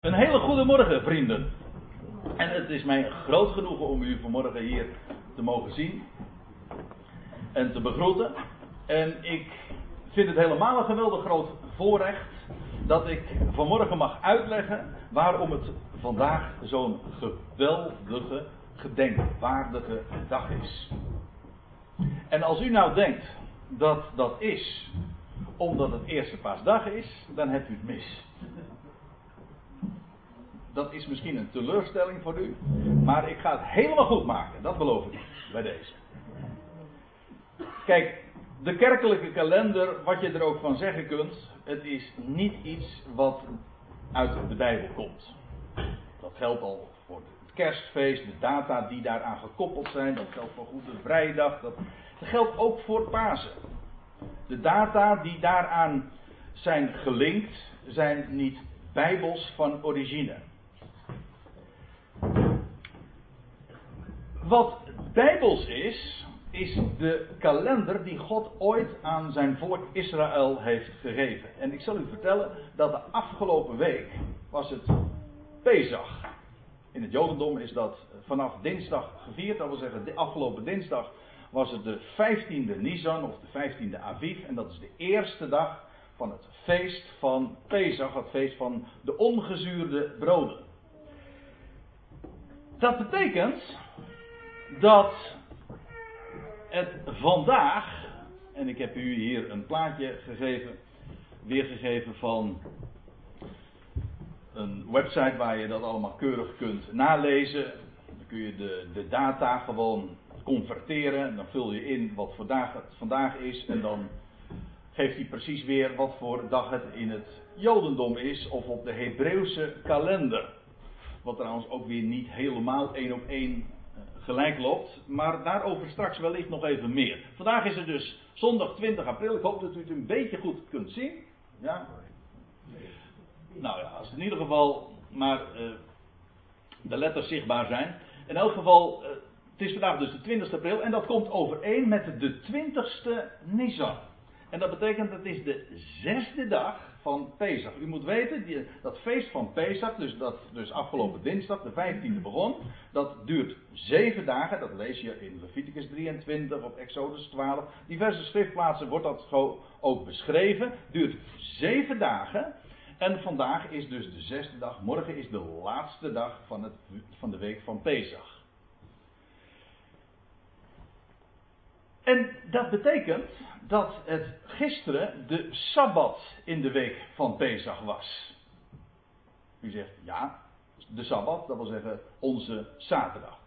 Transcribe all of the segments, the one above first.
Een hele goede morgen, vrienden. En het is mij groot genoegen om u vanmorgen hier te mogen zien en te begroeten. En ik vind het helemaal een geweldig groot voorrecht dat ik vanmorgen mag uitleggen waarom het vandaag zo'n geweldige, gedenkwaardige dag is. En als u nou denkt dat dat is omdat het eerste paasdag is, dan hebt u het mis dat is misschien een teleurstelling voor u. Maar ik ga het helemaal goed maken. Dat beloof ik bij deze. Kijk, de kerkelijke kalender, wat je er ook van zeggen kunt. Het is niet iets wat uit de Bijbel komt. Dat geldt al voor het kerstfeest, de data die daaraan gekoppeld zijn. Dat geldt voor Goede Vrijdag. Dat, dat geldt ook voor Pasen. De data die daaraan zijn gelinkt, zijn niet bijbels van origine. Wat bijbels is, is de kalender die God ooit aan zijn volk Israël heeft gegeven. En ik zal u vertellen dat de afgelopen week was het Pesach. In het Jodendom is dat vanaf dinsdag gevierd. Dat wil zeggen, de afgelopen dinsdag was het de 15e Nisan of de 15e Aviv. En dat is de eerste dag van het feest van Pesach, het feest van de ongezuurde broden. Dat betekent dat het vandaag, en ik heb u hier een plaatje gegeven, weergegeven van een website waar je dat allemaal keurig kunt nalezen. Dan kun je de, de data gewoon converteren. Dan vul je in wat vandaag het vandaag is. En dan geeft hij precies weer wat voor dag het in het Jodendom is. Of op de Hebreeuwse kalender. Wat trouwens ook weer niet helemaal één op één gelijk loopt. Maar daarover straks wellicht nog even meer. Vandaag is het dus zondag 20 april. Ik hoop dat u het een beetje goed kunt zien. Ja. Nou ja, als in ieder geval maar uh, de letters zichtbaar zijn. In elk geval, uh, het is vandaag dus de 20 april. En dat komt overeen met de 20ste Nisan. En dat betekent dat het is de zesde dag van Pesach. U moet weten, die, dat feest van Pesach, dus dat dus afgelopen dinsdag, de 15e begon, dat duurt zeven dagen. Dat lees je in Leviticus 23 of Exodus 12. Diverse schriftplaatsen wordt dat ook beschreven. Duurt zeven dagen. En vandaag is dus de zesde dag. Morgen is de laatste dag van, het, van de week van Pesach. En dat betekent dat het gisteren de Sabbat in de week van Pesach was. U zegt ja, de Sabbat, dat wil zeggen onze zaterdag.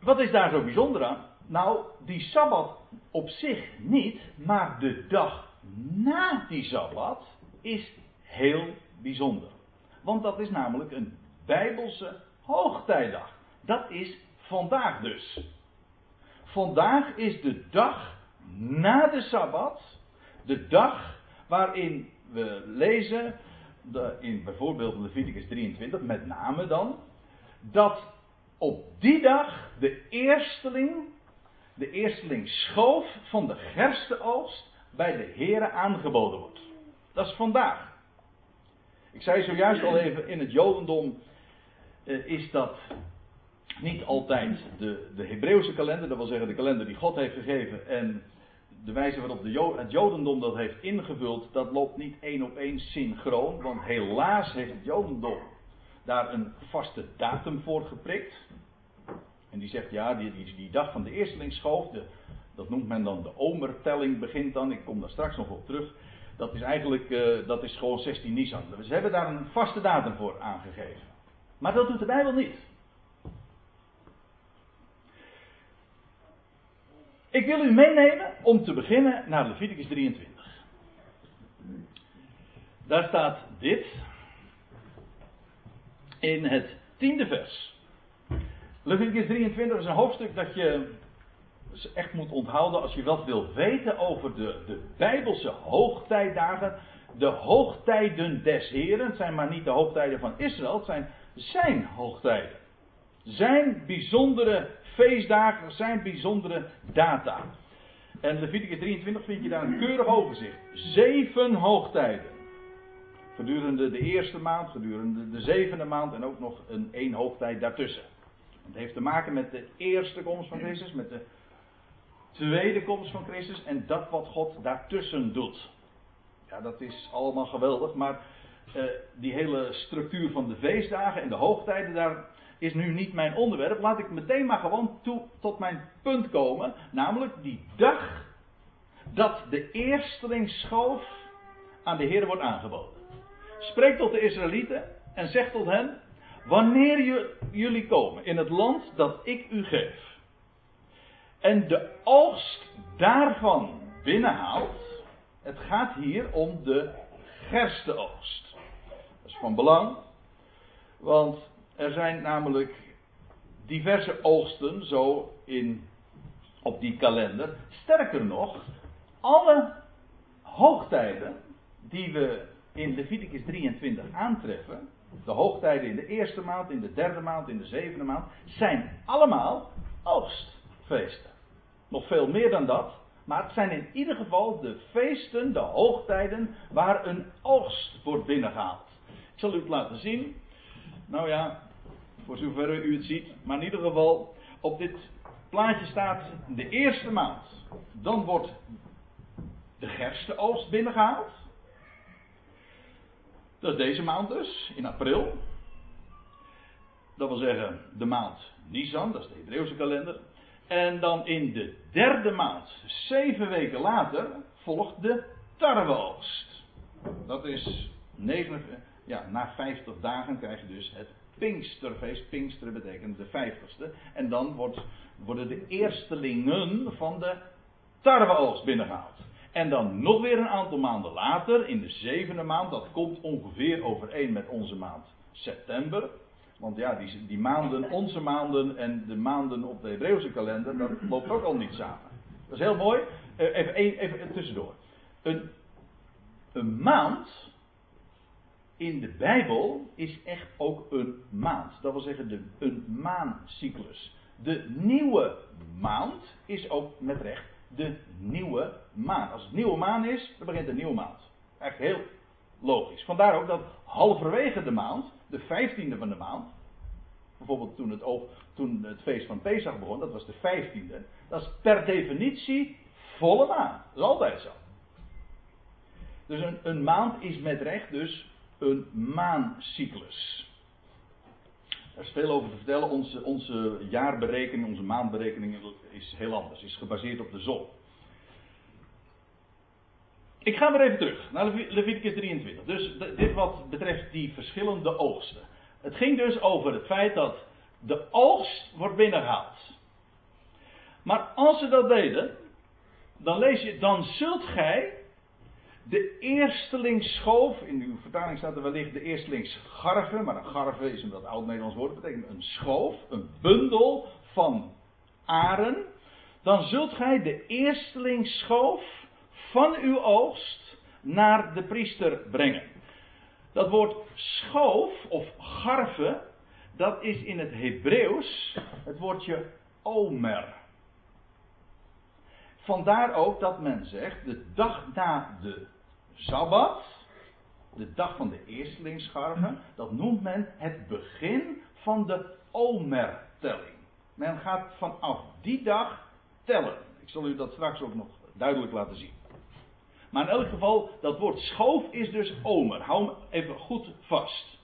Wat is daar zo bijzonder aan? Nou, die Sabbat op zich niet, maar de dag na die Sabbat is heel bijzonder. Want dat is namelijk een Bijbelse hoogtijdag. Dat is vandaag dus. Vandaag is de dag na de Sabbat. De dag waarin we lezen, in bijvoorbeeld Leviticus 23, met name dan, dat op die dag de eersteling, de eersteling schoof van de gerstenoogst bij de Here aangeboden wordt. Dat is vandaag. Ik zei zojuist al even, in het Jodendom eh, is dat niet altijd de, de Hebreeuwse kalender, dat wil zeggen de kalender die God heeft gegeven en de wijze waarop de het Jodendom dat heeft ingevuld, dat loopt niet één op één synchroon, want helaas heeft het Jodendom daar een vaste datum voor geprikt. En die zegt ja, die, die, die dag van de eerstelingsschoof, dat noemt men dan de omertelling begint dan, ik kom daar straks nog op terug. Dat is eigenlijk, uh, dat is gewoon 16 Nisan. Ze hebben daar een vaste datum voor aangegeven. Maar dat doet de Bijbel niet. Ik wil u meenemen om te beginnen naar Leviticus 23. Daar staat dit in het tiende vers. Leviticus 23 is een hoofdstuk dat je echt moet onthouden als je wat wilt weten over de, de Bijbelse hoogtijdagen. De hoogtijden des Heren. Het zijn maar niet de hoogtijden van Israël, het zijn zijn hoogtijden. Zijn bijzondere feestdagen, zijn bijzondere data. En Leviticus 23 vind je daar een keurig overzicht. Zeven hoogtijden. Gedurende de eerste maand, gedurende de zevende maand en ook nog een één hoogtijd daartussen. Het heeft te maken met de eerste komst van Christus, met de tweede komst van Christus en dat wat God daartussen doet. Ja, dat is allemaal geweldig, maar uh, die hele structuur van de feestdagen en de hoogtijden, daar is nu niet mijn onderwerp. Laat ik meteen maar gewoon toe tot mijn punt komen, namelijk die dag dat de eersteling schoof aan de Heer wordt aangeboden. Spreek tot de Israëlieten en zeg tot hen: Wanneer jullie komen in het land dat ik u geef, en de oogst daarvan binnenhaalt, het gaat hier om de gersteoogst. Dat is van belang, want er zijn namelijk diverse oogsten zo in, op die kalender. Sterker nog, alle hoogtijden die we in Leviticus 23 aantreffen, de hoogtijden in de eerste maand, in de derde maand, in de zevende maand, zijn allemaal oogstfeesten. Nog veel meer dan dat, maar het zijn in ieder geval de feesten, de hoogtijden, waar een oogst wordt binnengehaald. Ik zal u het laten zien. Nou ja, voor zover u het ziet, maar in ieder geval, op dit plaatje staat de eerste maand. Dan wordt de gerstenoogst binnengehaald. Dat is deze maand dus, in april. Dat wil zeggen de maand Nisan, dat is de Hebreeuwse kalender. En dan in de derde maand, zeven weken later, volgt de tarweoogst. Dat is negen, ja, na vijftig dagen krijg je dus het Pinksterfeest. Pinkster betekent de vijftigste. En dan wordt, worden de eerstelingen van de tarweoogst binnengehaald. En dan nog weer een aantal maanden later, in de zevende maand, dat komt ongeveer overeen met onze maand september. Want ja, die, die maanden, onze maanden en de maanden op de Hebreeuwse kalender, dat loopt ook al niet samen. Dat is heel mooi. Eh, even, even tussendoor. Een, een maand in de Bijbel is echt ook een maand. Dat wil zeggen de, een maancyclus. De nieuwe maand is ook met recht de nieuwe maan. Als het nieuwe maan is, dan begint de nieuwe maand. Echt heel logisch. Vandaar ook dat halverwege de maand, de vijftiende van de maand, bijvoorbeeld toen het, toen het feest van Pesach begon, dat was de vijftiende, dat is per definitie volle maan. Dat is altijd zo. Dus een, een maand is met recht dus een maancyclus. Er is veel over te vertellen. Onze, onze jaarberekening, onze maandberekening is heel anders. Is gebaseerd op de zon. Ik ga weer even terug naar Leviticus 23. Dus dit wat betreft die verschillende oogsten. Het ging dus over het feit dat de oogst wordt binnengehaald. Maar als ze dat deden, dan lees je, dan zult gij de eersteling schoof, in uw vertaling staat er wellicht de eersteling garve, maar een garve is een wat oud-Nederlands woord, dat betekent een schoof, een bundel van aren. Dan zult gij de eersteling schoof van uw oogst naar de priester brengen. Dat woord schoof of garve, dat is in het Hebreeuws het woordje omer. Vandaar ook dat men zegt, de dag na de Sabbat, de dag van de eerstelingsscharven, dat noemt men het begin van de Omer-telling. Men gaat vanaf die dag tellen. Ik zal u dat straks ook nog duidelijk laten zien. Maar in elk geval, dat woord schoof is dus Omer. Hou hem even goed vast.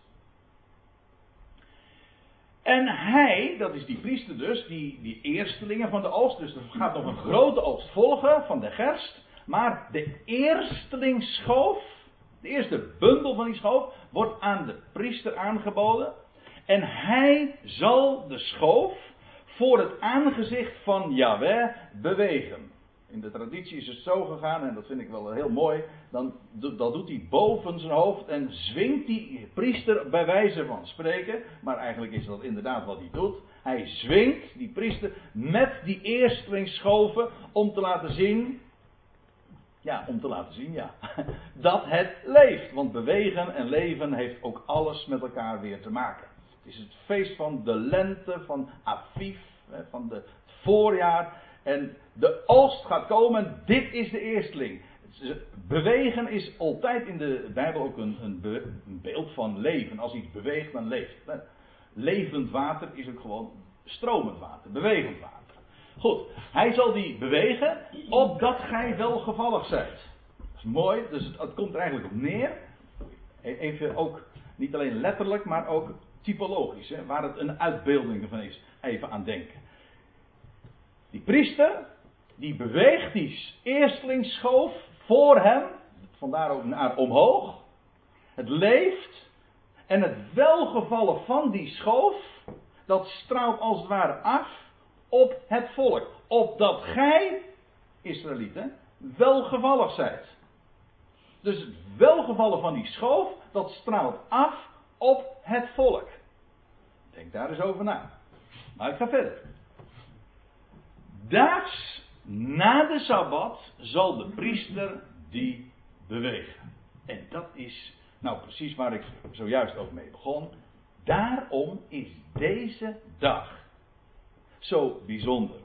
En hij, dat is die priester dus, die, die eerstelingen van de oogst, dus er gaat nog een grote oogst volgen van de gerst. Maar de eersteling schoof, de eerste bundel van die schoof, wordt aan de priester aangeboden. En hij zal de schoof voor het aangezicht van Yahweh bewegen. In de traditie is het zo gegaan, en dat vind ik wel heel mooi. Dan, dat doet hij boven zijn hoofd en zwingt die priester bij wijze van spreken. Maar eigenlijk is dat inderdaad wat hij doet. Hij zwingt die priester met die eersteling schoven om te laten zien ja, om te laten zien, ja. Dat het leeft. Want bewegen en leven heeft ook alles met elkaar weer te maken. Het is het feest van de lente, van Aviv, van het voorjaar. En de oogst gaat komen. Dit is de eersteling. Bewegen is altijd in de Bijbel ook een, een, een beeld van leven. Als iets beweegt, dan leeft. Levend water is ook gewoon stromend water, bewegend water. Goed, hij zal die bewegen opdat gij welgevallig zijt. Dat is mooi, dus het, het komt er eigenlijk op neer. E-, even ook, niet alleen letterlijk, maar ook typologisch, hè, waar het een uitbeelding van is. Even aan denken. Die priester, die beweegt die eerstlingsschoof voor hem, vandaar ook naar omhoog. Het leeft en het welgevallen van die schoof, dat straalt als het ware af op het volk. Opdat gij, Israëlieten, welgevallig zijt. Dus het welgevallen van die schoof, dat straalt af op het volk. Denk daar eens over na. Maar ik ga verder. Daags na de Sabbat zal de priester die bewegen. En dat is nou precies waar ik zojuist ook mee begon. Daarom is deze dag zo bijzonder.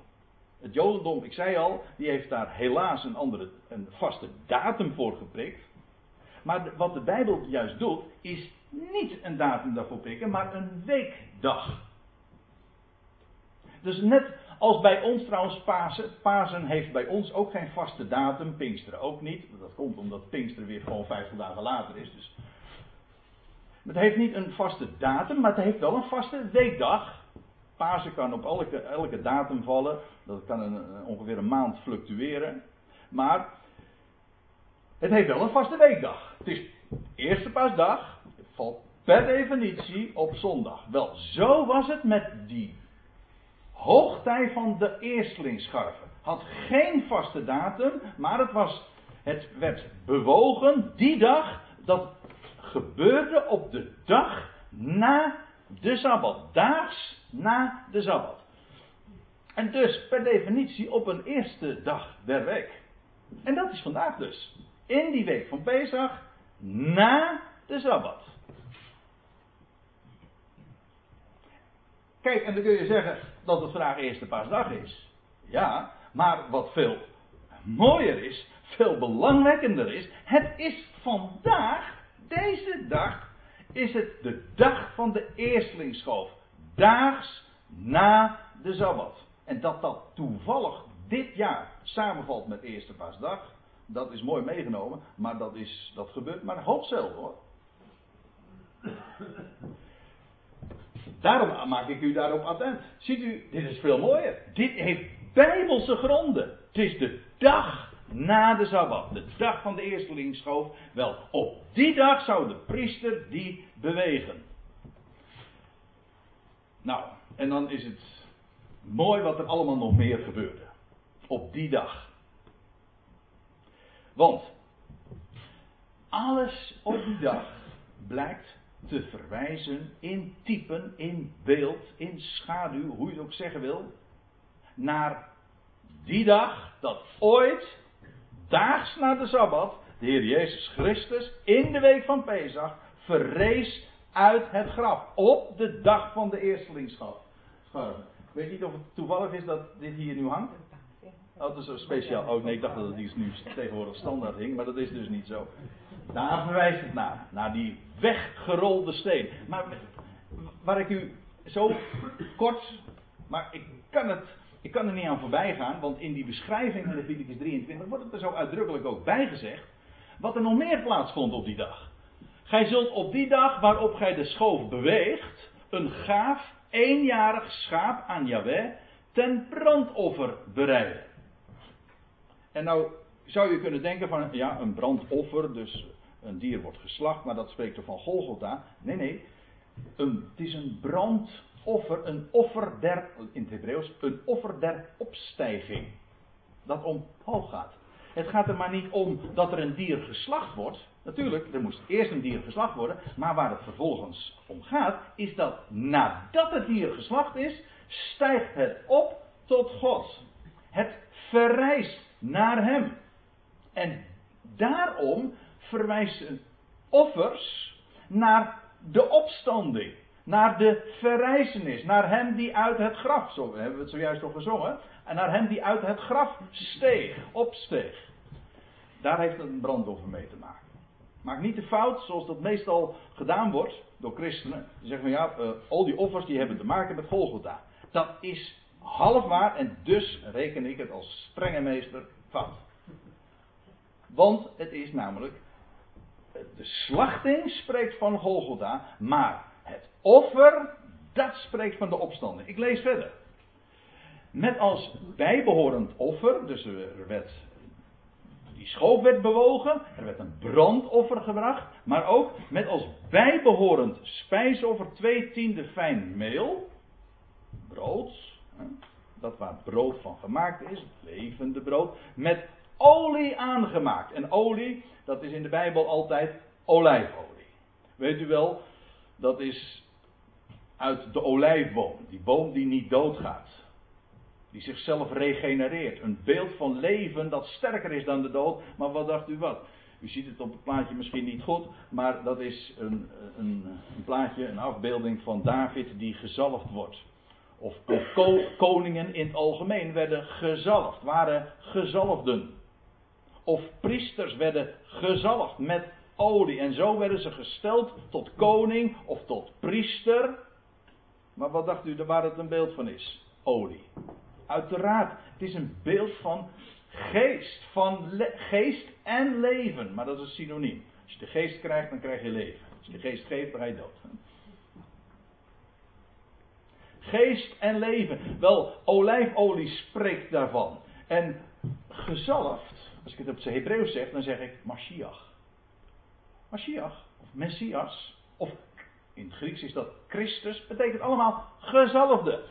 Het Jodendom, ik zei al, die heeft daar helaas een andere, een vaste datum voor geprikt. Maar wat de Bijbel juist doet, is niet een datum daarvoor prikken, maar een weekdag. Dus net als bij ons trouwens Pasen. Pasen heeft bij ons ook geen vaste datum. Pinksteren ook niet. Dat komt omdat Pinksteren weer gewoon 50 dagen later is. Dus. Het heeft niet een vaste datum, maar het heeft wel een vaste weekdag. Pasen kan op elke, elke datum vallen. Dat kan een, ongeveer een maand fluctueren. Maar het heeft wel een vaste weekdag. Het is eerste paasdag. Het valt per definitie op zondag. Wel, zo was het met die hoogtij van de eerstlingsscharven. Had geen vaste datum, maar het, was, het werd bewogen die dag. Dat gebeurde op de dag na de Sabbat. Daags na de Sabbat. En dus per definitie op een eerste dag der week. En dat is vandaag dus. In die week van Pesach na de Sabbat. Kijk, en dan kun je zeggen dat het vandaag eerste paasdag is. Ja, maar wat veel mooier is, veel belangwekkender is, het is vandaag, deze dag, is het de dag van de eerstlingsschoof. Daags na de Sabbat. En dat dat toevallig dit jaar samenvalt met eerste paasdag, dat is mooi meegenomen, maar dat, is, dat gebeurt maar half zelden hoor. Daarom maak ik u daarop attent. Ziet u, dit is veel mooier. Dit heeft bijbelse gronden. Het is de dag na de Sabbat. De dag van de eerstelingsschoof. Wel, op die dag zou de priester die bewegen. Nou, en dan is het mooi wat er allemaal nog meer gebeurde. Op die dag. Want alles op die dag blijkt te verwijzen in typen, in beeld, in schaduw, hoe je het ook zeggen wil, naar die dag dat ooit, daags na de Sabbat, de Heer Jezus Christus in de week van Pesach verrees uit het graf. Op de dag van de eerstelingschap. Ik weet niet of het toevallig is dat dit hier nu hangt. Oh, dat is speciaal. Oh nee, ik dacht dat het hier nu tegenwoordig standaard hing, maar dat is dus niet zo. Daar verwijst het naar. Naar die weggerolde steen. Maar waar ik u zo kort. Maar ik kan, het, ik kan er niet aan voorbij gaan, want in die beschrijving in Leviticus 23 wordt het er zo uitdrukkelijk ook bij gezegd. Wat er nog meer plaatsvond op die dag. Gij zult op die dag waarop gij de schoof beweegt, een gaaf eenjarig schaap aan Yahweh ten brandoffer bereiden. En nou zou je kunnen denken van, ja, een brandoffer, dus een dier wordt geslacht, maar dat spreekt er van Golgotha. Nee, nee, een, het is een brandoffer, een offer der, in het Hebreeuws, een offer der opstijging. Dat omhoog gaat. Het gaat er maar niet om dat er een dier geslacht wordt. Natuurlijk, er moest eerst een dier geslacht worden. Maar waar het vervolgens om gaat, is dat nadat het dier geslacht is, stijgt het op tot God. Het verrijst naar Hem. En daarom verwijzen offers naar de opstanding. Naar de verrijzenis. Naar hem die uit het graf, zo hebben we het zojuist al gezongen. En naar hem die uit het graf steeg, opsteeg. Daar heeft het een brandoffer mee te maken. Maak niet de fout, zoals dat meestal gedaan wordt door christenen. Die zeggen van ja, uh, al die offers die hebben te maken met Golgotha. Dat is half waar en dus reken ik het als strenge meester fout. Want het is namelijk, de slachting spreekt van Golgotha, maar het offer, dat spreekt van de opstanding. Ik lees verder. Met als bijbehorend offer, dus er werd, die schoof werd bewogen, er werd een brandoffer gebracht, maar ook met als bijbehorend spijsoffer twee tiende fijn meel, brood, dat waar brood van gemaakt is, levende brood, met olie aangemaakt. En olie, dat is in de Bijbel altijd olijfolie. Weet u wel, dat is uit de olijfboom, die boom die niet doodgaat. Die zichzelf regenereert. Een beeld van leven dat sterker is dan de dood. Maar wat dacht u wat? U ziet het op het plaatje misschien niet goed, maar dat is een, een, een plaatje, een afbeelding van David die gezalfd wordt. Of, koningen in het algemeen werden gezalfd, waren gezalfden. Of priesters werden gezalfd met olie. En zo werden ze gesteld tot koning of tot priester. Maar wat dacht u waar het een beeld van is? Olie. Uiteraard, het is een beeld van geest. Van geest en leven. Maar dat is een synoniem. Als je de geest krijgt, dan krijg je leven. Als je de geest geeft, dan je dood. Geest en leven. Wel, olijfolie spreekt daarvan. En gezalfd, als ik het op zijn Hebreeuws zeg, dan zeg ik Mashiach. Mashiach, of Messias, of in het Grieks is dat Christus, betekent allemaal gezalfde.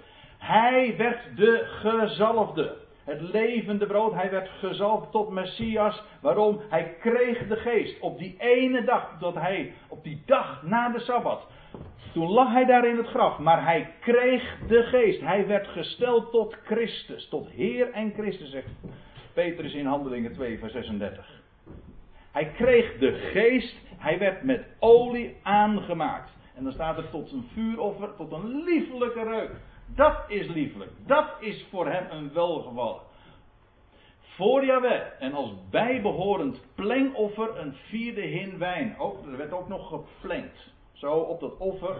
Hij werd de gezalfde. Het levende brood, hij werd gezalfd tot Messias. Waarom? Hij kreeg de geest. Op die ene dag, dat hij, op die dag na de Sabbat, toen lag hij daar in het graf, maar hij kreeg de geest. Hij werd gesteld tot Christus, tot Heer en Christus, zegt Petrus in Handelingen 2, vers 36. Hij kreeg de geest, hij werd met olie aangemaakt. En dan staat er tot een vuuroffer, tot een liefelijke reuk. Dat is liefelijk. Dat is voor hem een welgevallen. Voor Yahweh en als bijbehorend plengoffer een vierde hin wijn. Ook, er werd ook nog geplengd. Zo op dat offer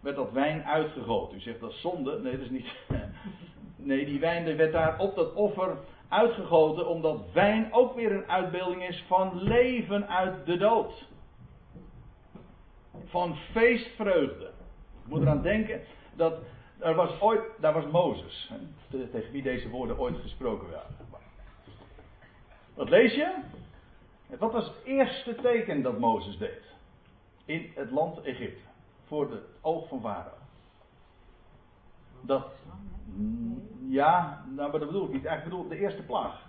werd dat wijn uitgegoten. U zegt dat is zonde. Nee, dat is niet. Nee, die wijn werd daar op dat offer uitgegoten. Omdat wijn ook weer een uitbeelding is van leven uit de dood. Van feestvreugde. Ik moet eraan denken dat er was ooit, daar was Mozes. Tegen wie deze woorden ooit gesproken werden. Wat lees je? Wat was het eerste teken dat Mozes deed? in het land Egypte. Voor het oog van Farao. Dat, ja, nou, maar dat bedoel ik niet. Eigenlijk bedoel ik de eerste plaag.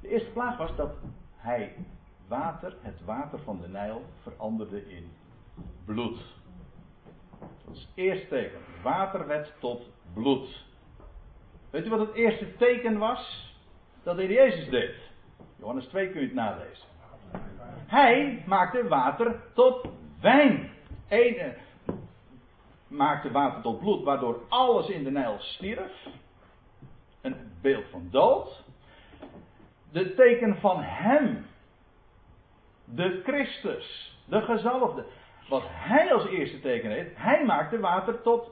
De eerste plaag was dat hij water, het water van de Nijl, veranderde in bloed. Dat eerste teken. Water werd tot bloed. Weet u wat het eerste teken was? Dat de Jezus deed. Johannes 2 kun je het nalezen. Hij maakte water tot wijn. Eén maakte water tot bloed, waardoor alles in de Nijl stierf. Een beeld van dood. De teken van hem. De Christus. De gezalfde. Wat hij als eerste teken heeft. Hij maakte water tot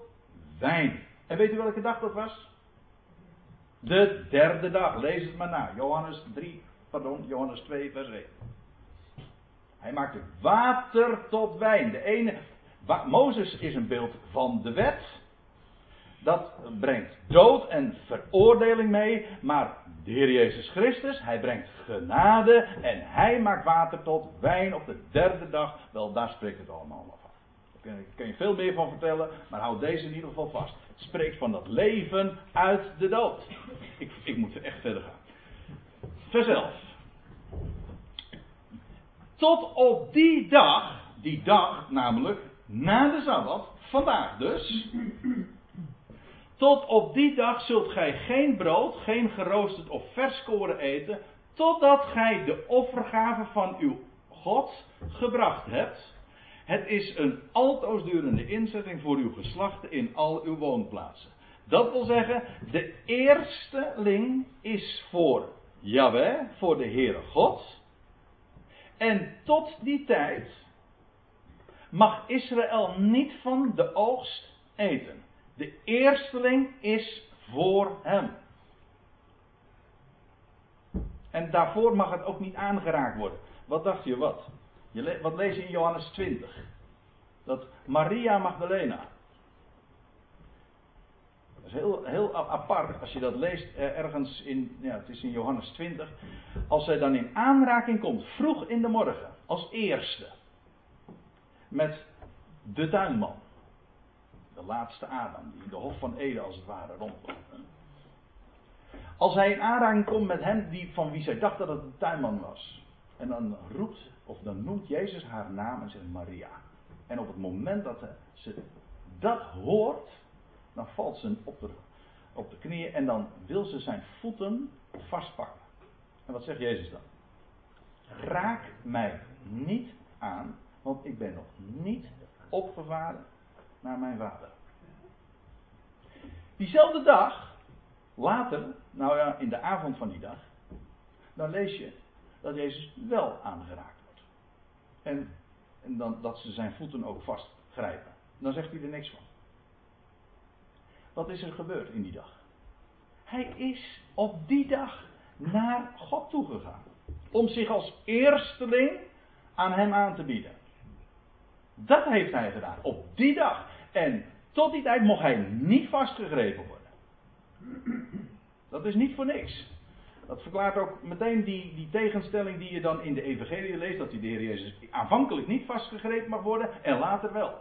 wijn. En weet u welke dag dat was? De derde dag. Lees het maar na. Johannes 3, pardon, Johannes 2, vers 1. Hij maakte water tot wijn. De ene, Mozes is een beeld van de wet. Dat brengt dood en veroordeling mee. Maar de Heer Jezus Christus, hij brengt genade. En hij maakt water tot wijn op de derde dag. Wel, daar spreekt het allemaal van. Daar kan je veel meer van vertellen. Maar houd deze in ieder geval vast. Het spreekt van dat leven uit de dood. Ik, ik moet echt verder gaan. 11. Tot op die dag, die dag namelijk, na de Sabbat, vandaag dus. Tot op die dag zult gij geen brood, geen geroosterd of vers koren eten, totdat gij de offergave van uw God gebracht hebt. Het is een altoosdurende inzetting voor uw geslachten in al uw woonplaatsen. Dat wil zeggen, de eersteling is voor Jaweh, voor de Heere God. En tot die tijd mag Israël niet van de oogst eten. De eersteling is voor hem. En daarvoor mag het ook niet aangeraakt worden. Wat dacht je wat? Je wat lees je in Johannes 20? Dat Maria Magdalena. Dat is heel, heel apart als je dat leest eh, ergens in, ja, het is in Johannes 20. Als zij dan in aanraking komt, vroeg in de morgen, als eerste. Met de tuinman. De laatste Adam, die in de Hof van Eden als het ware rondloopt. Als hij in aanraking komt met hem die, van wie zij dacht dat het een tuinman was. En dan roept, of dan noemt Jezus haar naam en zegt Maria. En op het moment dat ze dat hoort, dan valt ze op de, op de knieën en dan wil ze zijn voeten vastpakken. En wat zegt Jezus dan? Raak mij niet aan, want ik ben nog niet opgevaren naar mijn vader. Diezelfde dag, later, nou ja, in de avond van die dag, dan lees je dat Jezus wel aangeraakt wordt. En, en dan, dat ze zijn voeten ook vastgrijpen. Dan zegt hij er niks van. Wat is er gebeurd in die dag? Hij is op die dag naar God toegegaan. Om zich als eersteling aan hem aan te bieden. Dat heeft hij gedaan. Op die dag. En tot die tijd mocht hij niet vastgegrepen worden. Dat is niet voor niks. Dat verklaart ook meteen die, die tegenstelling die je dan in de Evangelie leest: dat die de Heer Jezus aanvankelijk niet vastgegrepen mag worden en later wel.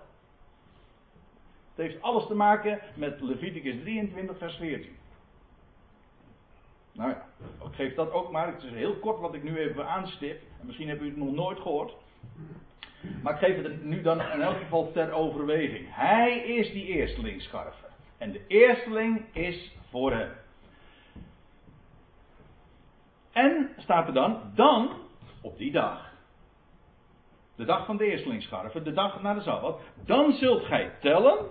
Het heeft alles te maken met Leviticus 23, vers 14. Nou ja, ik geef dat ook maar. Het is heel kort wat ik nu even aanstip. En misschien hebt u het nog nooit gehoord. Maar ik geef het nu dan in elk geval ter overweging. Hij is die eerstelingsscharver. En de eersteling is voor hem. En staat er dan, dan, op die dag, de dag van de eerstelingsscharven, de dag na de Sabbat, dan zult gij tellen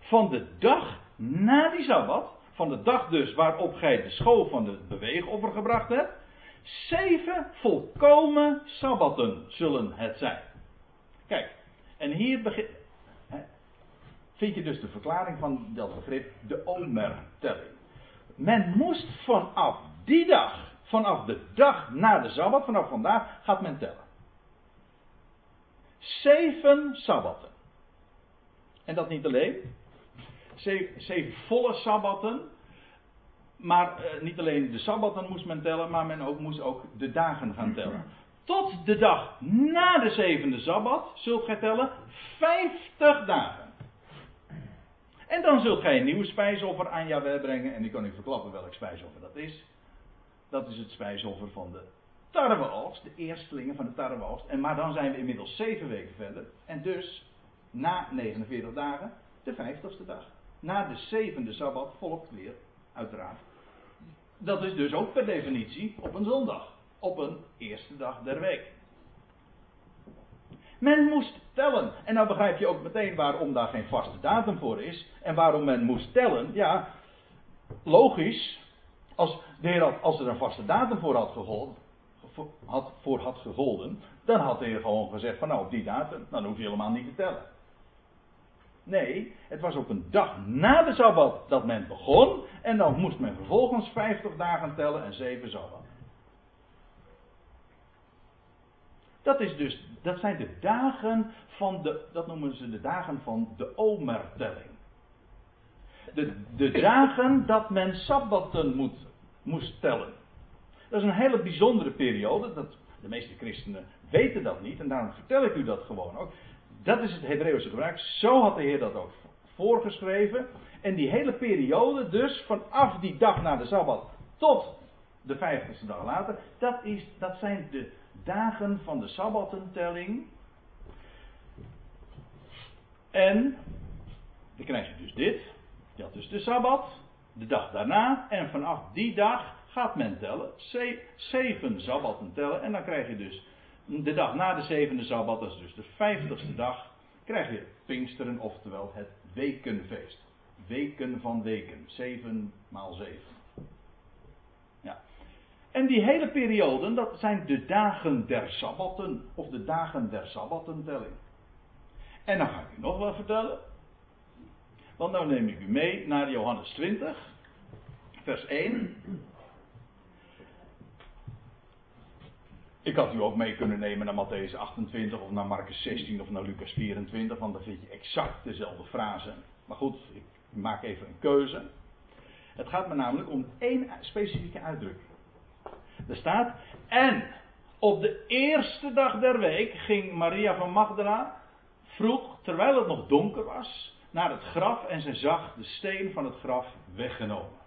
van de dag na die Sabbat, van de dag dus waarop gij de school van het beweegoffer gebracht hebt, zeven volkomen Sabbatten zullen het zijn. Kijk, en hier begint, vind je dus de verklaring van dat begrip, de Omer-telling. Men moest vanaf die dag vanaf de dag na de Sabbat, vanaf vandaag, gaat men tellen. Zeven Sabbatten. En dat niet alleen. Zeven, volle Sabbatten. Maar eh, niet alleen de Sabbatten moest men tellen, maar men moest ook de dagen gaan tellen. Tot de dag na de zevende Sabbat zult gij tellen vijftig dagen. En dan zult gij een nieuwe spijsoffer aan Jahweh brengen. En ik kan u verklappen welk spijsoffer dat is. Dat is het spijsoffer van de tarweoogst, de eerstelingen van de tarweoogst. En maar dan zijn we inmiddels zeven weken verder. En dus, na 49 dagen, de vijftigste dag. Na de zevende Sabbat volgt weer, uiteraard. Dat is dus ook per definitie op een zondag. Op een eerste dag der week. Men moest tellen. En dan begrijp je ook meteen waarom daar geen vaste datum voor is. En waarom men moest tellen. Ja, logisch. Als de Heer had, als er een vaste datum voor had, gegolden, had, voor had gegolden, dan had de Heer gewoon gezegd van nou op die datum, dan hoef je helemaal niet te tellen. Nee, het was op een dag na de Sabbat dat men begon en dan moest men vervolgens 50 dagen tellen en 7 Sabbat. Dat, is dus, dat zijn de dagen van de, dat noemen ze de dagen van de omertelling. De, de dagen dat men sabbatten moet moest tellen. Dat is een hele bijzondere periode. Dat, de meeste christenen weten dat niet en daarom vertel ik u dat gewoon ook. Dat is het Hebreeuwse gebruik. Zo had de Heer dat ook voorgeschreven. En die hele periode dus, vanaf die dag na de Sabbat tot de vijftigste dag later, dat, is, dat zijn de dagen van de Sabbattentelling. En, dan krijg je dus dit. Had dus de Sabbat de dag daarna. En vanaf die dag gaat men tellen. zeven sabbatten tellen. En dan krijg je dus de dag na de zevende sabbat, dat is dus de vijftigste dag, krijg je Pinksteren, oftewel het wekenfeest. Weken van weken. Zeven maal zeven. En die hele periode, dat zijn de dagen der sabbatten, of de dagen der sabbattentelling. En dan ga ik u nog wat vertellen. Want nou neem ik u mee naar Johannes 20, vers 1. Ik had u ook mee kunnen nemen naar Matthäus 28 of naar Marcus 16 of naar Lucas 24, want dan vind je exact dezelfde frase. Maar goed, ik maak even een keuze. Het gaat me namelijk om één specifieke uitdrukking. Er staat, en op de eerste dag der week ging Maria van Magdala vroeg, terwijl het nog donker was, naar het graf en ze zag de steen van het graf weggenomen.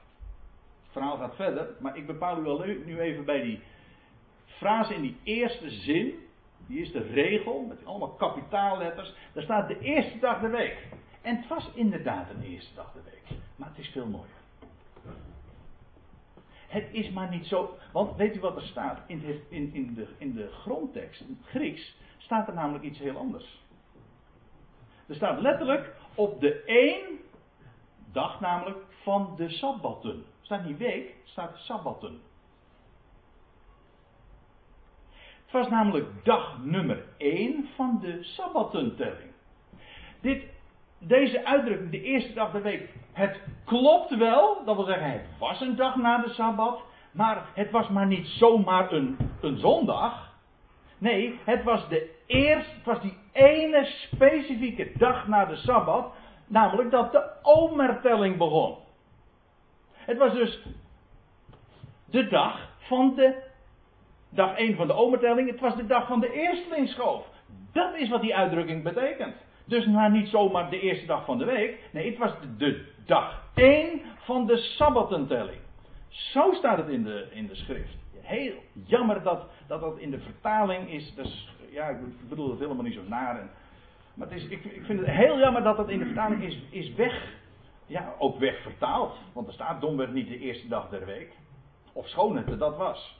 Het verhaal gaat verder, maar ik bepaal u al nu even bij die frase in die eerste zin, die eerste regel, met allemaal kapitaalletters, daar staat de eerste dag der week. En het was inderdaad een eerste dag der week, maar het is veel mooier. Het is maar niet zo. Want weet u wat er staat? In, de, in, in, de, in de grondtekst, in het Grieks, staat er namelijk iets heel anders. Er staat letterlijk op de één dag namelijk van de sabbatten. Staat niet week, staat sabbatten. Het was namelijk dag nummer 1 van de sabbattentelling. Dit, deze uitdrukking, de eerste dag der week, het klopt wel, dat wil zeggen, het was een dag na de sabbat, maar het was maar niet zomaar een, een zondag. Nee, het was de eerste, het was die ene specifieke dag na de sabbat, namelijk dat de omertelling begon. Het was dus de dag van de dag 1 van de omertelling, het was de dag van de eerstelingsschoof. Dat is wat die uitdrukking betekent. Dus maar niet zomaar de eerste dag van de week. Nee, het was de, dag 1 van de sabbatentelling. Zo staat het in de, in de schrift. Heel jammer dat, dat dat in de vertaling is. Dus, ja, ik bedoel het helemaal niet zo naar. En, maar het is, ik, ik vind het heel jammer dat dat in de vertaling is, is weg. Ja, ook weg vertaald. Want er staat domweg niet de eerste dag der week. Of schoon het dat was.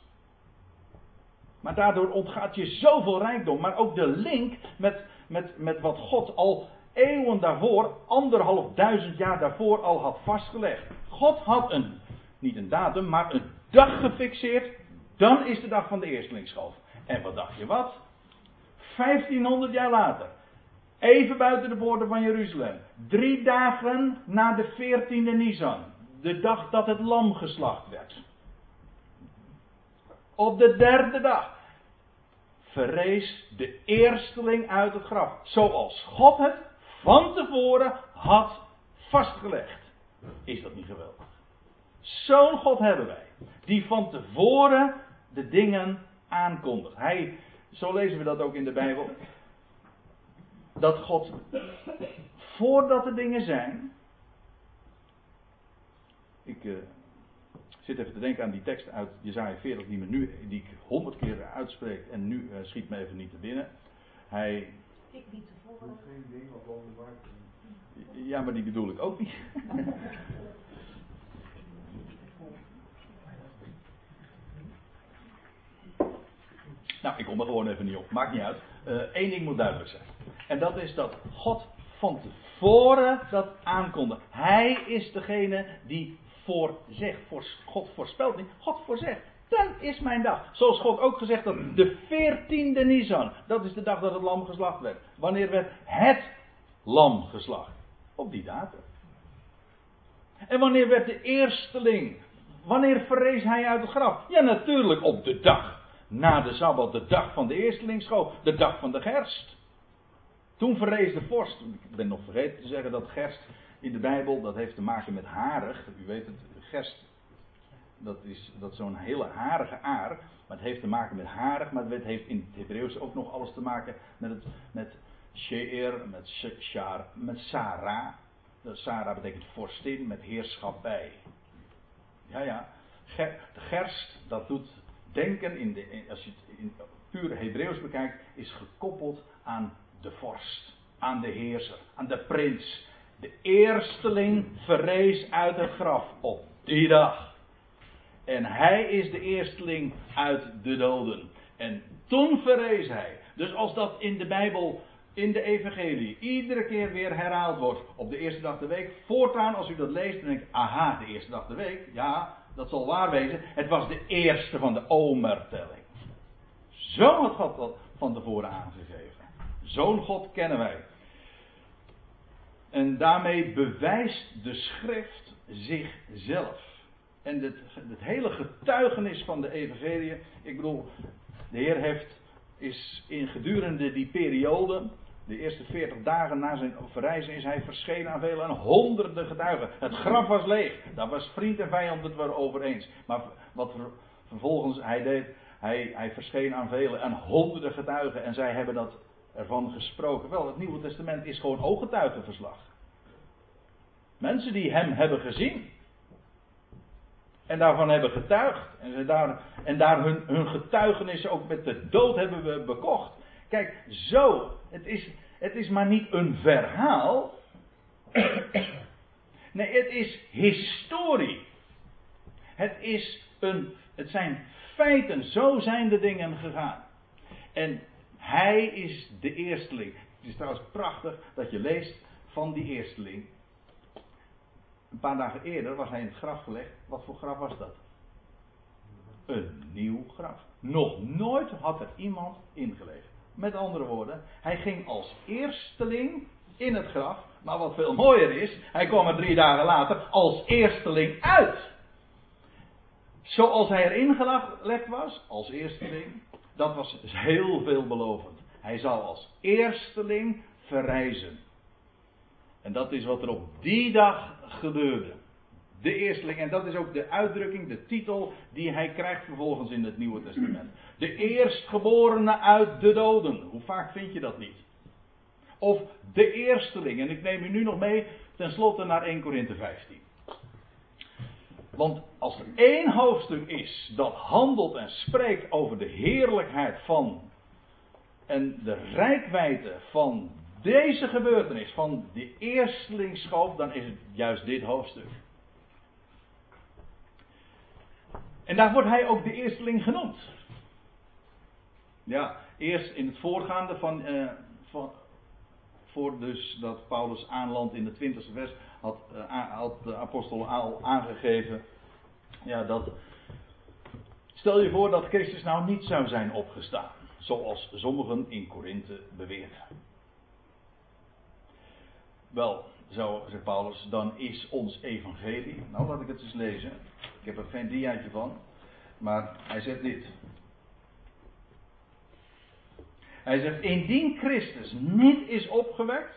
Maar daardoor ontgaat je zoveel rijkdom. Maar ook de link met, met, met wat God al eeuwen daarvoor, anderhalf duizend jaar daarvoor al had vastgelegd. God had een, niet een datum, maar een dag gefixeerd. Dan is de dag van de eerstelingsschoof. En wat dacht je wat? 1500 jaar later. Even buiten de poorten van Jeruzalem. Drie dagen na de 14e Nisan. De dag dat het lam geslacht werd. Op de derde dag verrees de eersteling uit het graf. Zoals God het van tevoren had vastgelegd. Is dat niet geweldig? Zo'n God hebben wij. Die van tevoren de dingen aankondigt. Hij, zo lezen we dat ook in de Bijbel. Dat God, voordat de dingen zijn. Ik, uh, zit even te denken aan die tekst uit Jezaja 40 die, me nu, die ik honderd keer uitspreek en nu uh, schiet me even niet te binnen. Hij... Ik niet tevoren. Geen ding op Ja, maar die bedoel ik ook niet. nou, ik kom er gewoon even niet op. Maakt niet uit. Eén uh, ding moet duidelijk zijn. En dat is dat God van tevoren dat aankondigt. Hij is degene die voorzegt. God voorspelt niet, God voorzegt. Dan is mijn dag. Zoals God ook gezegd had, de 14e Nisan. Dat is de dag dat het lam geslacht werd. Wanneer werd het lam geslacht? Op die datum. En wanneer werd de eersteling? Wanneer verrees hij uit het graf? Ja, natuurlijk op de dag na de Sabbat, de dag van de eerstelingsschoof, de dag van de gerst. Toen verrees de vorst. Ik ben nog vergeten te zeggen dat gerst in de Bijbel, dat heeft te maken met harig. U weet het, gerst, dat is, dat zo'n hele harige aar. Maar het heeft te maken met harig, maar het heeft in het Hebreeuws ook nog alles te maken met, het, met she'er, met shar, met Sarah. Sarah betekent vorstin, met heerschap bij. Ja, ja. De gerst, dat doet denken, in de, als je het in puur Hebreeuws bekijkt, is gekoppeld aan de vorst, aan de heerser, aan de prins, de eersteling verrees uit het graf op die dag. En hij is de eersteling uit de doden. En toen verrees hij. Dus als dat in de Bijbel, in de Evangelie, iedere keer weer herhaald wordt op de eerste dag de week. Voortaan, als u dat leest, dan denkt aha, de eerste dag de week. Ja, dat zal waar wezen. Het was de eerste van de omertelling. Zo had God dat van tevoren aangegeven. Zo'n God kennen wij. En daarmee bewijst de schrift zichzelf. En het, hele getuigenis van de evangelie. Ik bedoel, de Heer heeft, is in gedurende die periode de eerste 40 dagen na zijn verrijzen is hij verschenen aan vele en honderden getuigen. Het graf was leeg. Daar was vriend en vijand het wel over eens. Maar wat vervolgens hij deed, hij, hij verscheen aan vele en honderden getuigen. En zij hebben dat ervan gesproken. Wel, het Nieuwe Testament is gewoon ooggetuigenverslag. Mensen die hem hebben gezien. En daarvan hebben getuigd. En, daar, en daar hun, hun getuigenissen ook met de dood hebben we bekocht. Kijk, zo. Het is, het is maar niet een verhaal. Nee, het is historie. Het, is een, het zijn feiten. Zo zijn de dingen gegaan. En hij is de eersteling. Het is trouwens prachtig dat je leest van die eersteling. Een paar dagen eerder was hij in het graf gelegd. Wat voor graf was dat? Een nieuw graf. Nog nooit had er iemand ingelegen. Met andere woorden, hij ging als eersteling in het graf. Maar wat veel mooier is, hij kwam er drie dagen later als eersteling uit. Zoals hij erin gelegd was, als eersteling, dat was heel veelbelovend. Hij zou als eersteling verrijzen. En dat is wat er op die dag gebeurde. De eersteling, en dat is ook de uitdrukking, de titel die hij krijgt vervolgens in het Nieuwe Testament. De eerstgeborene uit de doden. Hoe vaak vind je dat niet? Of de eersteling, en ik neem u nu nog mee tenslotte naar 1 Korinthe 15. Want als er één hoofdstuk is dat handelt en spreekt over de heerlijkheid van en de rijkwijde van deze gebeurtenis, van de eerstelingschap, dan is het juist dit hoofdstuk. En daar wordt hij ook de eersteling genoemd. Ja, eerst in het voorgaande van, uh, van voor dus dat Paulus aanlandt in de 20e vers, had, uh, had de apostel al aangegeven. Ja, dat. Stel je voor dat Christus nou niet zou zijn opgestaan. Zoals sommigen in Korinthe beweerden. Wel, zo zegt Paulus, dan is ons evangelie. Nou, laat ik het eens lezen. Ik heb er geen diaatje van. Maar hij zegt dit. Hij zegt: Indien Christus niet is opgewekt,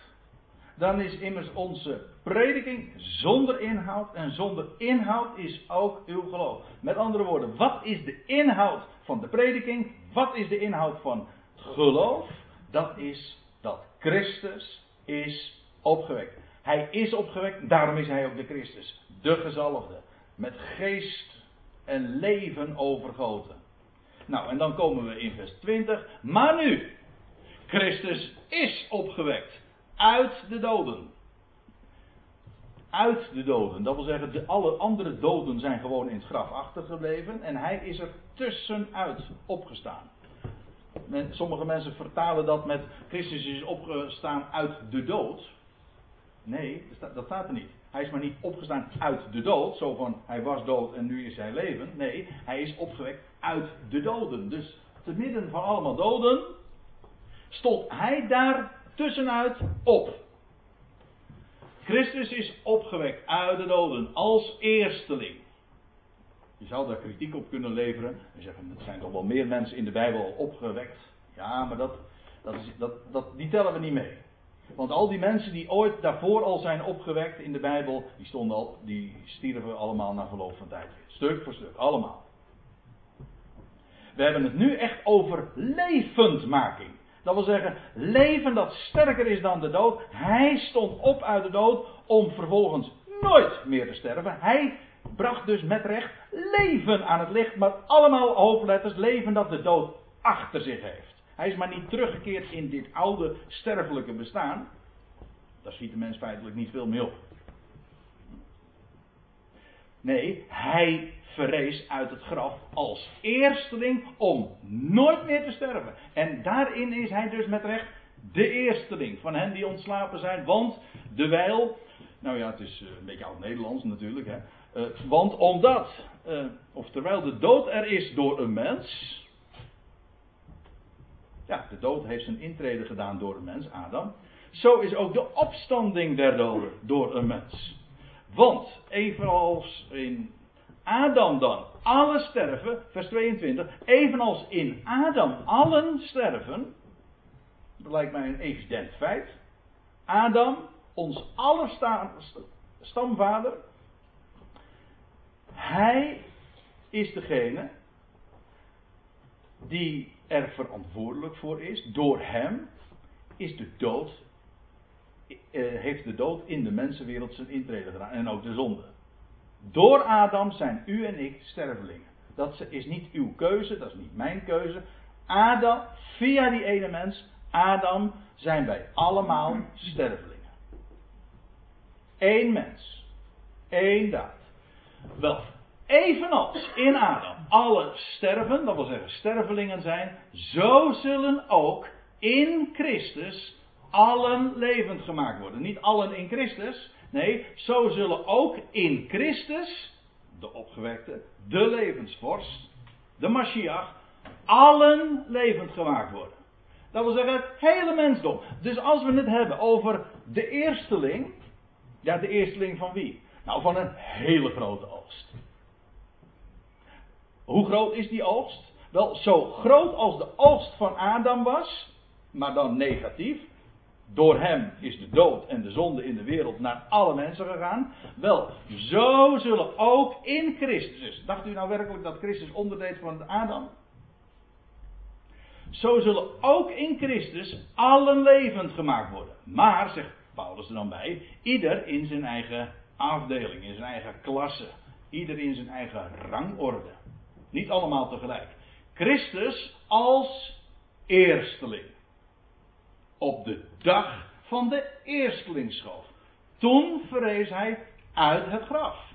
dan is immers onze prediking zonder inhoud. En zonder inhoud is ook uw geloof. Met andere woorden, wat is de inhoud van de prediking? Wat is de inhoud van geloof? Dat is dat Christus is opgewekt. Hij is opgewekt, daarom is hij ook de Christus, de gezalfde. Met geest en leven overgoten. Nou, en dan komen we in vers 20. Maar nu, Christus is opgewekt uit de doden. Uit de doden. Dat wil zeggen, de, alle andere doden zijn gewoon in het graf achtergebleven. En hij is er tussenuit opgestaan. sommige mensen vertalen dat met Christus is opgestaan uit de dood. Nee, dat staat er niet. Hij is maar niet opgestaan uit de dood, zo van hij was dood en nu is hij leven. Nee, hij is opgewekt uit de doden. Dus te midden van allemaal doden stond hij daar tussenuit op. Christus is opgewekt uit de doden als eersteling. Je zou daar kritiek op kunnen leveren en zeggen: er zijn toch wel meer mensen in de Bijbel opgewekt. Ja, maar dat, dat, dat, die tellen we niet mee. Want al die mensen die ooit daarvoor al zijn opgewekt in de Bijbel, die, stonden al, die stierven allemaal na verloop van tijd. Stuk voor stuk, allemaal. We hebben het nu echt over levendmaking. Dat wil zeggen, leven dat sterker is dan de dood. Hij stond op uit de dood om vervolgens nooit meer te sterven. Hij bracht dus met recht leven aan het licht, maar allemaal hoofdletters leven dat de dood achter zich heeft. Hij is maar niet teruggekeerd in dit oude sterfelijke bestaan. Daar ziet de mens feitelijk niet veel meer op. Nee, hij verrees uit het graf als eersteling om nooit meer te sterven. En daarin is hij dus met recht de eersteling van hen die ontslapen zijn. Want, dewijl, nou ja, het is eh, een beetje oud-Nederlands natuurlijk, hè. Uh, want omdat, uh, of terwijl de dood er is door een mens. Ja, de dood heeft zijn intrede gedaan door een mens, Adam. Zo is ook de opstanding der doden door een mens. Want, evenals in Adam dan alle sterven, vers 22, evenals in Adam allen sterven, dat lijkt mij een evident feit. Adam, ons aller stamvader, hij is degene die er verantwoordelijk voor is. Door hem is de dood, heeft de dood in de mensenwereld zijn intrede gedaan. En ook de zonde. Door Adam zijn u en ik stervelingen. Dat is niet uw keuze, dat is niet mijn keuze. Adam, via die ene mens, Adam, zijn wij allemaal stervelingen. Eén mens. Eén daad. Wel, evenals in Adam alle sterven, dat wil zeggen stervelingen zijn, zo zullen ook in Christus allen levend gemaakt worden. Niet allen in Christus, nee, zo zullen ook in Christus, de opgewekte, de levensvorst, de Mashiach, allen levend gemaakt worden. Dat wil zeggen het hele mensdom. Dus als we het hebben over de eersteling, ja, de eersteling van wie? Nou, van een hele grote oogst. Hoe groot is die oogst? Wel, zo groot als de oogst van Adam was, maar dan negatief. Door hem is de dood en de zonde in de wereld naar alle mensen gegaan. Wel, zo zullen ook in Christus. Dacht u nou werkelijk dat Christus onderdeed van Adam? Zo zullen ook in Christus allen levend gemaakt worden. Maar, zegt Paulus er dan bij, ieder in zijn eigen afdeling, in zijn eigen klasse. Ieder in zijn eigen rangorde. Niet allemaal tegelijk. Christus als eersteling. Op de dag van de eerstelingschoof. Toen verrees hij uit het graf.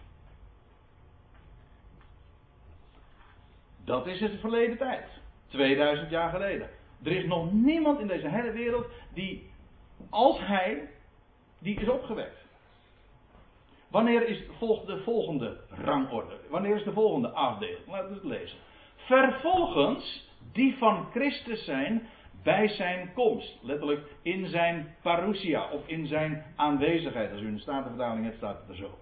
Dat is het verleden tijd. 2000 jaar geleden. Er is nog niemand in deze hele wereld die, als hij, die is opgewekt. Wanneer is de volgende rangorde? Wanneer is de volgende afdeling? Laten we het lezen. Vervolgens die van Christus zijn bij zijn komst. Letterlijk in zijn parousia of in zijn aanwezigheid. Als u een statenvertaling hebt, staat het er zo.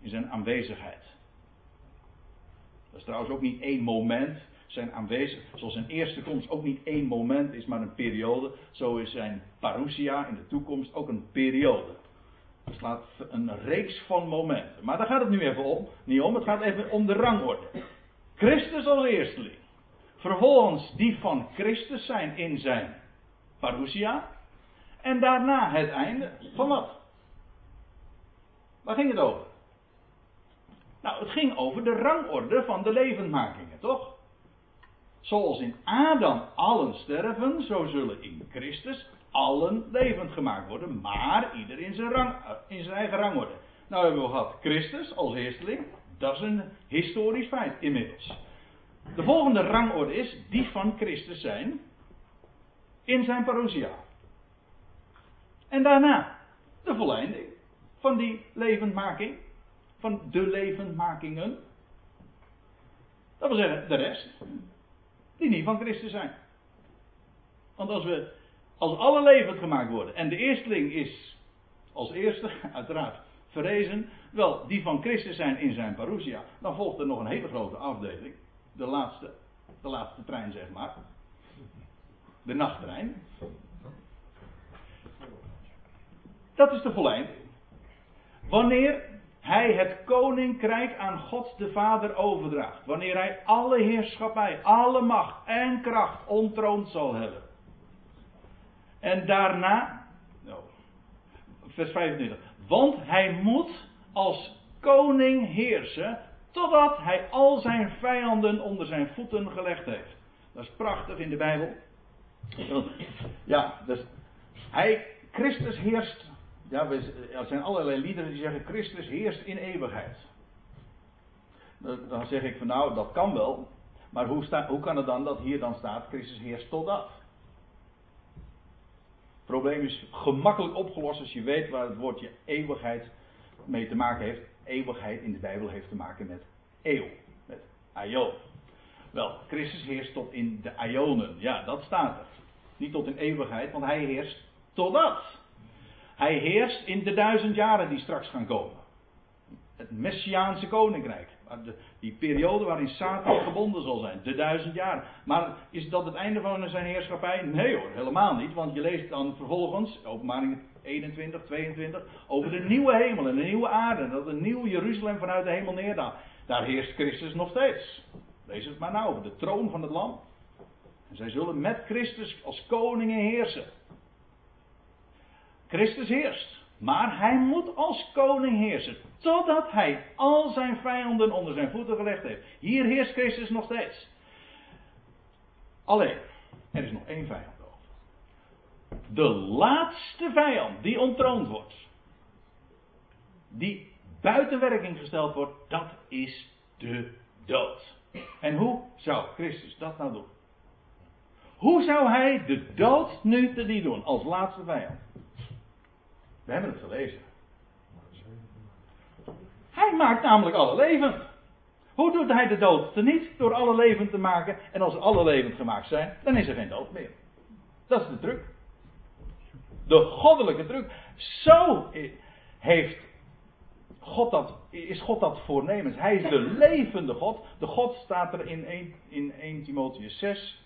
In zijn aanwezigheid. Dat is trouwens ook niet één moment. Zijn aanwezig, zoals zijn eerste komst ook niet één moment is, maar een periode. Zo is zijn parousia in de toekomst ook een periode. Het slaat een reeks van momenten. Maar daar gaat het nu even om. Niet om, het gaat even om de rangorde. Christus als eersteling. Vervolgens die van Christus zijn in zijn parousia. En daarna het einde van wat? Waar ging het over? Nou, het ging over de rangorde van de levendmakingen, toch? Zoals in Adam allen sterven, zo zullen in Christus allen levend gemaakt worden, maar ieder in zijn, rang, eh, in zijn eigen rangorde. Nou hebben we gehad Christus als eersteling, dat is een historisch feit inmiddels. De volgende rangorde is die van Christus zijn in zijn parousia. En daarna de volleinding van die levendmaking, van de levendmakingen. Dat wil zeggen, de rest, die niet van Christus zijn. Want als we als alle levend gemaakt worden. En de eersteling is als eerste, uiteraard, verrezen. Wel, die van Christus zijn in zijn parousia. Dan volgt er nog een hele grote afdeling. De laatste, de laatste trein, zeg maar. De nachttrein. Dat is de volleinding. Wanneer hij het koninkrijk aan God de Vader overdraagt. Wanneer hij alle heerschappij, alle macht en kracht ontroond zal hebben. En daarna, nou, vers 25. Want hij moet als koning heersen totdat hij al zijn vijanden onder zijn voeten gelegd heeft. Dat is prachtig in de Bijbel. Ja, dus hij, Christus heerst. Ja, er zijn allerlei liederen die zeggen Christus heerst in eeuwigheid. Dan zeg ik van nou, dat kan wel. Maar hoe, hoe kan het dan dat hier dan staat Christus heerst totdat? Het probleem is gemakkelijk opgelost als je weet waar het woordje eeuwigheid mee te maken heeft. Eeuwigheid in de Bijbel heeft te maken met eeuw, met aion. Wel, Christus heerst tot in de aionen. Ja, dat staat er. Niet tot in eeuwigheid, want hij heerst totdat. Hij heerst in de duizend jaren die straks gaan komen. Het Messiaanse koninkrijk. Die periode waarin Satan gebonden zal zijn. De duizend jaren. Maar is dat het einde van zijn heerschappij? Nee hoor, helemaal niet. Want je leest dan vervolgens, openbaring 21, 22, over de nieuwe hemel en de nieuwe aarde. Dat een nieuw Jeruzalem vanuit de hemel neerdaalt. Daar heerst Christus nog steeds. Lees het maar nou, over de troon van het lam. En zij zullen met Christus als koningen heersen. Christus heerst. Maar hij moet als koning heersen. Totdat hij al zijn vijanden onder zijn voeten gelegd heeft. Hier heerst Christus nog steeds. Alleen, er is nog één vijand. De laatste vijand die ontroond wordt. Die buiten werking gesteld wordt, dat is de dood. En hoe zou Christus dat nou doen? Hoe zou hij de dood nu te die doen als laatste vijand? We hebben het gelezen. Hij maakt namelijk alle levend. Hoe doet hij de dood niet? Door alle levend te maken. En als alle levend gemaakt zijn, dan is er geen dood meer. Dat is de truc. De goddelijke truc. Zo heeft God dat, is God dat voornemens. Hij is de levende God. De God staat er in 1, in 1 Timotheus 6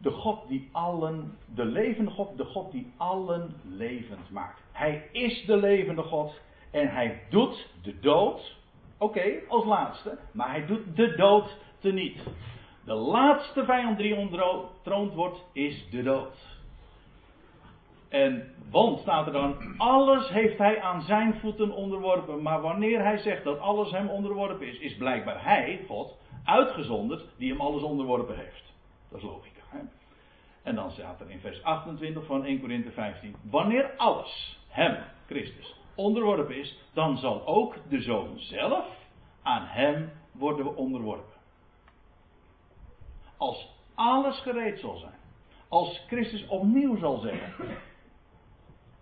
de God die allen, de levende God, de God die allen levend maakt. Hij is de levende God en hij doet de dood, oké, als laatste, maar hij doet de dood teniet. De laatste vijand die ontroond wordt, is de dood. En want staat er dan, alles heeft hij aan zijn voeten onderworpen. Maar wanneer hij zegt dat alles hem onderworpen is, is blijkbaar hij, God, uitgezonderd, die hem alles onderworpen heeft. Dat is logisch. En dan staat er in vers 28 van 1 Korinthe 15: Wanneer alles hem, Christus, onderworpen is, dan zal ook de zoon zelf aan hem worden onderworpen. Als alles gereed zal zijn, als Christus opnieuw zal zeggen: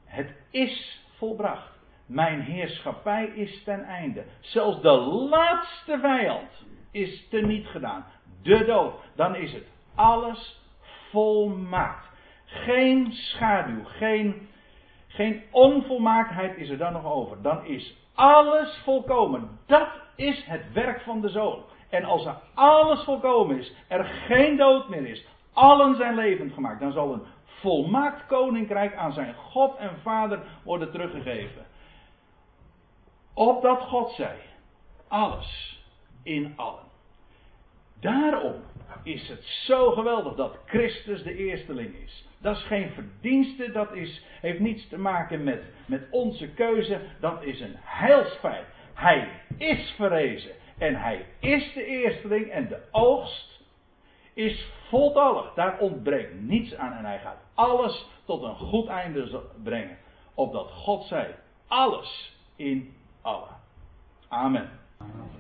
Het is volbracht. Mijn heerschappij is ten einde. Zelfs de laatste vijand is teniet gedaan. De dood. Dan is het alles volmaakt. Geen schaduw, geen, geen onvolmaaktheid is er dan nog over. Dan is alles volkomen. Dat is het werk van de zoon. En als er alles volkomen is, er geen dood meer is, allen zijn levend gemaakt, dan zal een volmaakt koninkrijk aan zijn God en Vader worden teruggegeven. Opdat God zei, alles in allen. Daarom is het zo geweldig dat Christus de eersteling is. Dat is geen verdienste, dat is, heeft niets te maken met, met onze keuze, dat is een heilsfeit. Hij is verrezen en hij is de eersteling en de oogst is voltallig. Daar ontbreekt niets aan en hij gaat alles tot een goed einde brengen. Opdat God zei, alles in allen. Amen.